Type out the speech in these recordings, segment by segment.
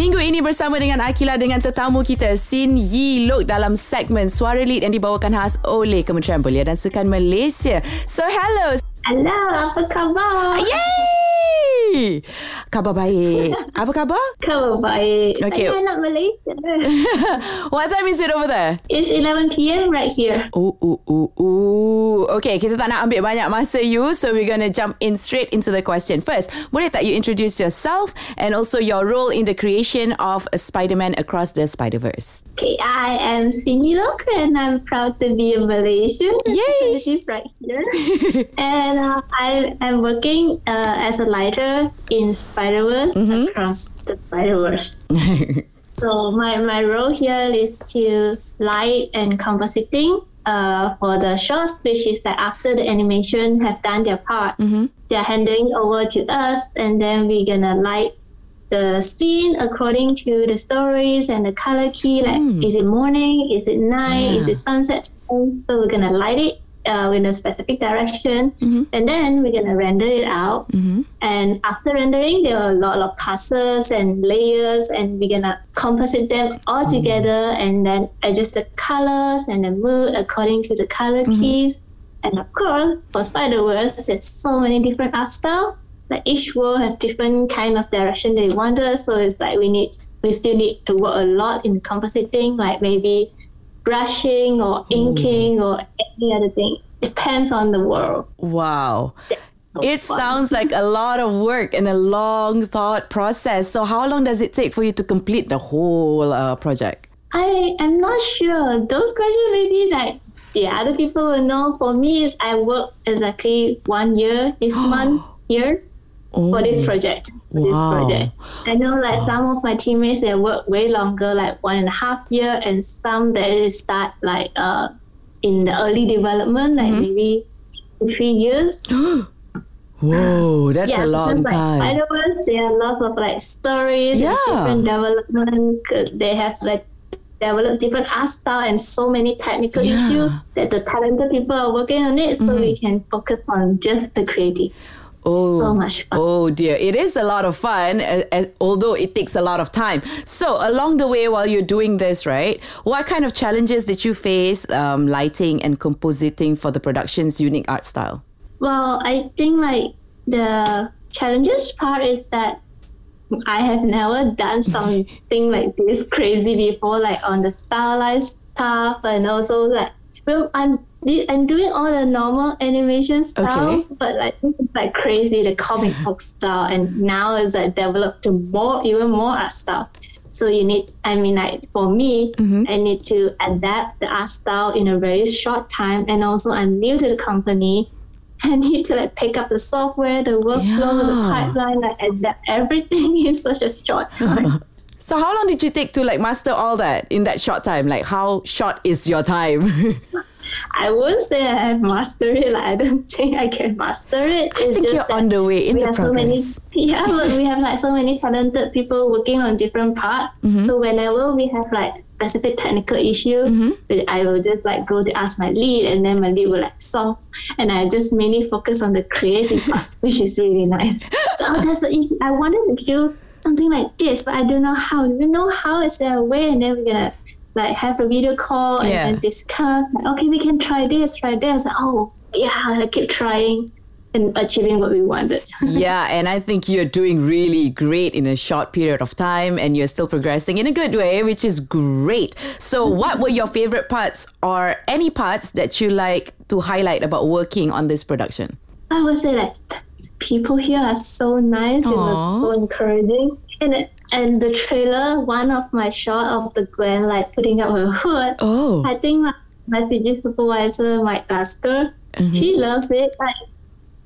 Minggu ini bersama dengan Akila dengan tetamu kita Sin Yi Look dalam segmen Suara Lead yang dibawakan khas oleh Kementerian Belia dan Sukan Malaysia. So hello. Hello, apa khabar? Yay! Khabar baik. Apa khabar? Khabar baik. Okay. Saya anak Malaysia. What time is it over there? It's 11 p.m. right here. Ooh, ooh, ooh, ooh. Okay, kita tak nak ambil banyak masa you, so we're gonna jump in straight into the question. First, boleh tak you introduce yourself and also your role in the creation of a Spider-Man across the Spider-Verse? Okay, I am Sin Yee Loke and I'm proud to be a Malaysian Yay! right here. and uh, I am working uh, as a lighter in Spider-Verse Mm-hmm. across the Spider-Verse. So my, my role here is to light and compositing uh, for the shots, which is that after the animation have done their part, they're handing over to us, and then we're gonna light the scene according to the stories and the color key. Like, is it morning? Is it night? Is it sunset? So we're gonna light it uh, in a specific direction, mm-hmm. and then we're gonna render it out. Mm-hmm. And after rendering, there are a lot of passes and layers, and we're gonna composite them all mm-hmm. together and then adjust the colors and the mood according to the color keys. And of course, for Spider Verse, there's so many different art styles. Like each world have different kind of direction they wanted, so it's like we need we still need to work a lot in compositing, like maybe brushing or inking or any other thing. Depends on the world. Wow. So It fun. sounds like a lot of work and a long thought process. So, how long does it take for you to complete the whole uh, project? I am not sure. Those questions maybe like the other people will know. For me, is I work exactly one year this month here for this project. For this project. I know like some of my teammates they work way longer, like one and a half year, and some they start like uh in the early development, like maybe two, three years. Whoa, that's a long because, like, time. Spider-Verse, there are lots of like stories Yeah. different development. They have like developed different art style and so many technical Yeah. Mm-hmm. issues that the talented people are working on it. So we can focus on just the creative. Oh, so much fun. Oh dear, it is a lot of fun, uh, uh, although it takes a lot of time. So, along the way, while you're doing this, right, what kind of challenges did you face um, lighting and compositing for the production's unique art style? Well, I think like the challenges part is that I have never done something like this crazy before, like on the stylized stuff, and also like well, I'm I'm doing all the normal animation style, Okay. but like is like crazy the comic book style, and now it's like developed to more even more art style. So you need, I mean, like for me, mm-hmm. I need to adapt the art style in a very short time, and also I'm new to the company. I need to like pick up the software, the workflow, the pipeline, like adapt everything in such a short time. So, how long did you take to like master all that in that short time? Like, how short is your time? I won't say I have mastered it. Like I don't think I can master it. I think you're on the way in the have so many, yeah, but we have like so many talented people working on different parts. Mm-hmm. So whenever we have like specific technical issue, Mm-hmm. I will just like go to ask my lead, and then my lead will like solve. And I just mainly focus on the creative parts, which is really nice. So that's issue. I wanted to do something like this, but I don't know how. You know how is there a way? And then we're gonna like have a video call and, Yeah. and discuss. Like, okay, we can try this, try this. Oh, yeah, I keep trying and achieving what we wanted. yeah, and I think you're doing really great in a short period of time and you're still progressing in a good way, which is great. So, what were your favorite parts or any parts that you like to highlight about working on this production? I would say like people here are so nice. It was so encouraging. And and the trailer, one of my shot of the Gwen like putting up her hood. Oh, I think my, my CG supervisor, Mike Lasker, she loves it. Like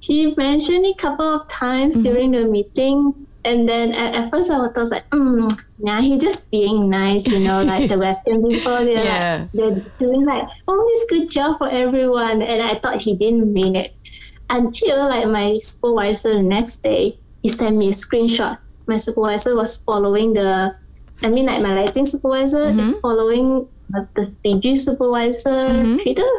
he mentioned it a couple of times during the meeting. And then at, at first I was like, mm, nah, he's just being nice, you know, like the Western people, they're Yeah. like, they're doing like, oh, this good job for everyone. And I thought he didn't mean it until like my supervisor the next day, he sent me a screenshot. My supervisor was following the, I mean, like my lighting supervisor is mm-hmm. following the, the CG supervisor mm-hmm. Twitter.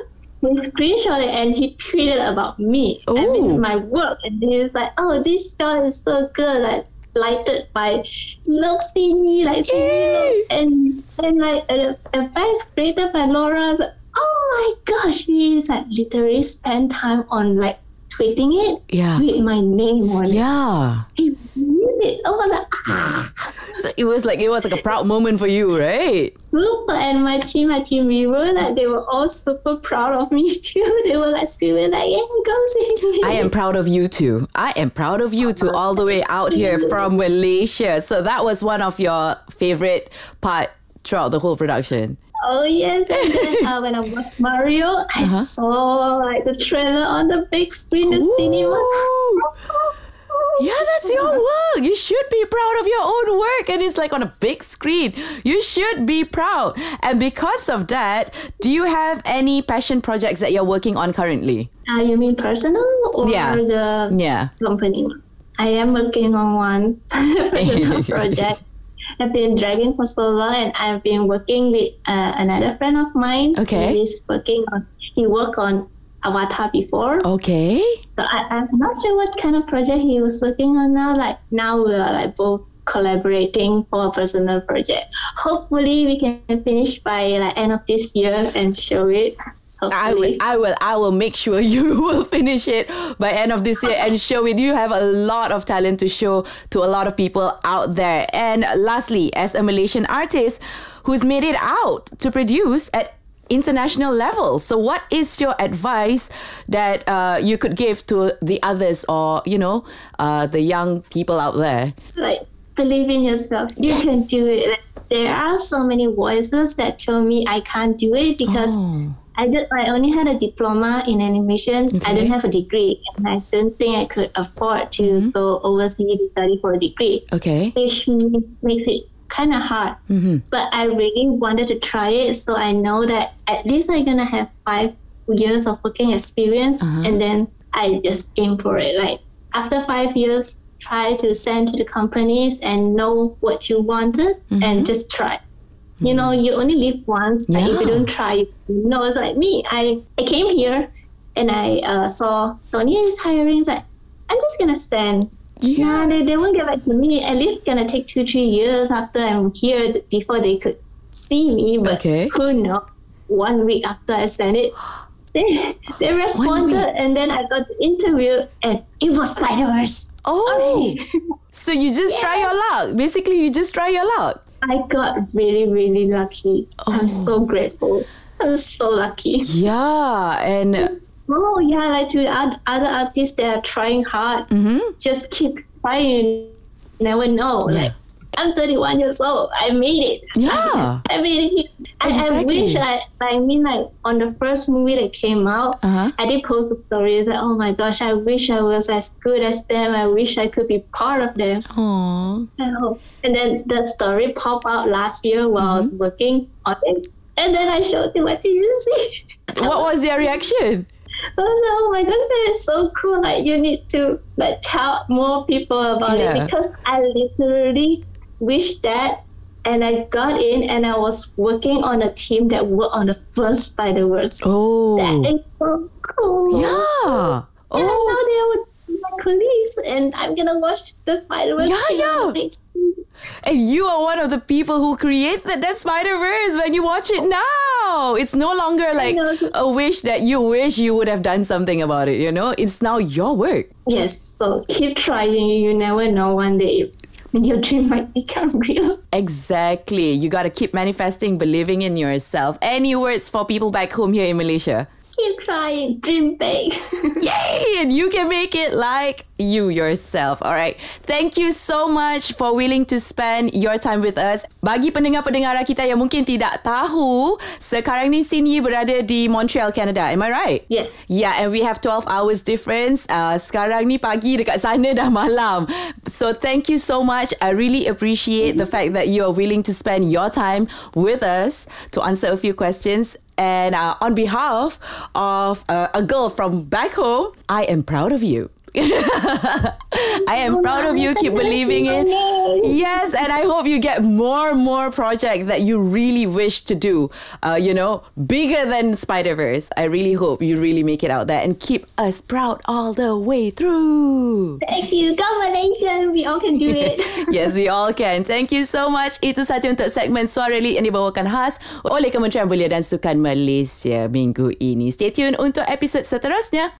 He screenshot it and he tweeted about me. I mean, oh. my work. And he was like, oh, this shot is so good. Like, lighted by look see me like see me and and like a, a face created by Laura. Like, oh my gosh, she's like literally spent time on like tweeting it Yeah. with my name on it. Yeah. It. Oh my god. Ah. So it was like it was like a proud moment for you, right? Super and my team, my team, we were like they were all super proud of me too. They were like screaming like, "Yeah, go see!" I am proud of you too. I am proud of you too, all the way out here from Malaysia. So that was one of your favorite part throughout the whole production. Oh yes, and then uh, when I watched Mario, I Uh-huh. saw like the trailer on the big screen, the cinema. Yeah, that's your You should be proud of your own work. And it's like on a big screen. You should be proud. And because of that, do you have any passion projects that you're working on currently? Uh, you mean personal or Yeah. the Yeah. company? I am working on one personal project. I've been dragging for so long, and I've been working with uh, another friend of mine. Okay. He's working on. He worked on Avatar before. Okay. So I, I'm not sure what kind of project he was working on now. Like now we are like both collaborating for a personal project. Hopefully we can finish by like end of this year and show it. I will, I will, I will make sure you will finish it by end of this year and show it. You have a lot of talent to show to a lot of people out there. And lastly, as a Malaysian artist who's made it out to produce at international level, so what is your advice that uh, you could give to the others or you know uh, the young people out there? like believe in yourself. You can do it. Like, there are so many voices that tell me I can't do it because Oh. I just I only had a diploma in animation. I Okay. didn't have a degree, and I don't think I could afford to Mm-hmm. go overseas to study for a degree. Okay. which makes it kind of hard. Mm-hmm. But I really wanted to try it, so I know that at least I'm gonna have five years of working experience, Uh-huh. and then I just aim for it. Like after five years, try to send to the companies and know what you wanted, Mm-hmm. and just try. You know, you only live once. Like if you don't try, you know, it's like me. I I came here and I uh, saw Sony is hiring. It's like I'm just gonna send Yeah. yeah, they, they won't get back to me. At least gonna take two, three years after I'm here before they could see me. But Okay. who knows? One week after I sent it, they, they responded, and then I got the interview, and it was Spider-Verse. Oh. So you just try your luck. Basically, you just try your luck. I got really, really lucky. Oh. I'm so grateful. I'm so lucky. Yeah, and mm. Oh yeah, like to oth- other artists that are trying hard, mhm. just keep trying. You never know. Yeah. Like I'm 31 years old. I made it. yeah. I made it- I, I wish I, I mean, like on the first movie that came out, Uh-huh. I did post a story that, oh my gosh, I wish I was as good as them. I wish I could be part of them. Aww. And then that story popped out last year while I was Mm-hmm. working on it. And then I showed it to my agency. What was their reaction? I was like, oh my gosh, that is so cool. Like, you need to like tell more people about Yeah. it because I literally wish that. And I got in and I was working on a team that worked on the first Spider Verse. Oh. That is so cool. Yeah. And Oh. now they would be my colleagues, and I'm gonna watch the Spider Verse. Yeah, yeah. And you are one of the people who created that Spider Verse when you watch it now. It's no longer like a wish that you wish you would have done something about it, you know? It's now your work. Yes, so keep trying. You never know. One day, your dream might become real. Exactly. You got to keep manifesting, believing in yourself. Any words for people back home here in Malaysia? Keep trying. Dream big. Yay! And you can make it like you yourself. All right. Thank you so much for willing to spend your time with us. Bagi pendengar-pendengar kita yang mungkin tidak tahu, sekarang ni Cindy berada di Montreal, Canada. Am I right? yes. Yeah, and we have 12 hours difference. Uh, sekarang ni pagi dekat sana dah malam. So thank you so much. I really appreciate the fact that you are willing to spend your time with us to answer a few questions. And uh, on behalf of uh, a girl from back home, I am proud of you. I am proud of you. Keep believing it. Yes, and I hope you get more and more projects that you really wish to do. Uh, you know, bigger than Spider Verse. I really hope you really make it out there and keep us proud all the way through. Thank you. Go Malaysia. We all can do it. yes, we all can. Thank you so much. Itu saja untuk segmen Suara Lit yang dibawakan khas oleh Kementerian Belia dan Sukan Malaysia minggu ini. Stay tune untuk episod seterusnya.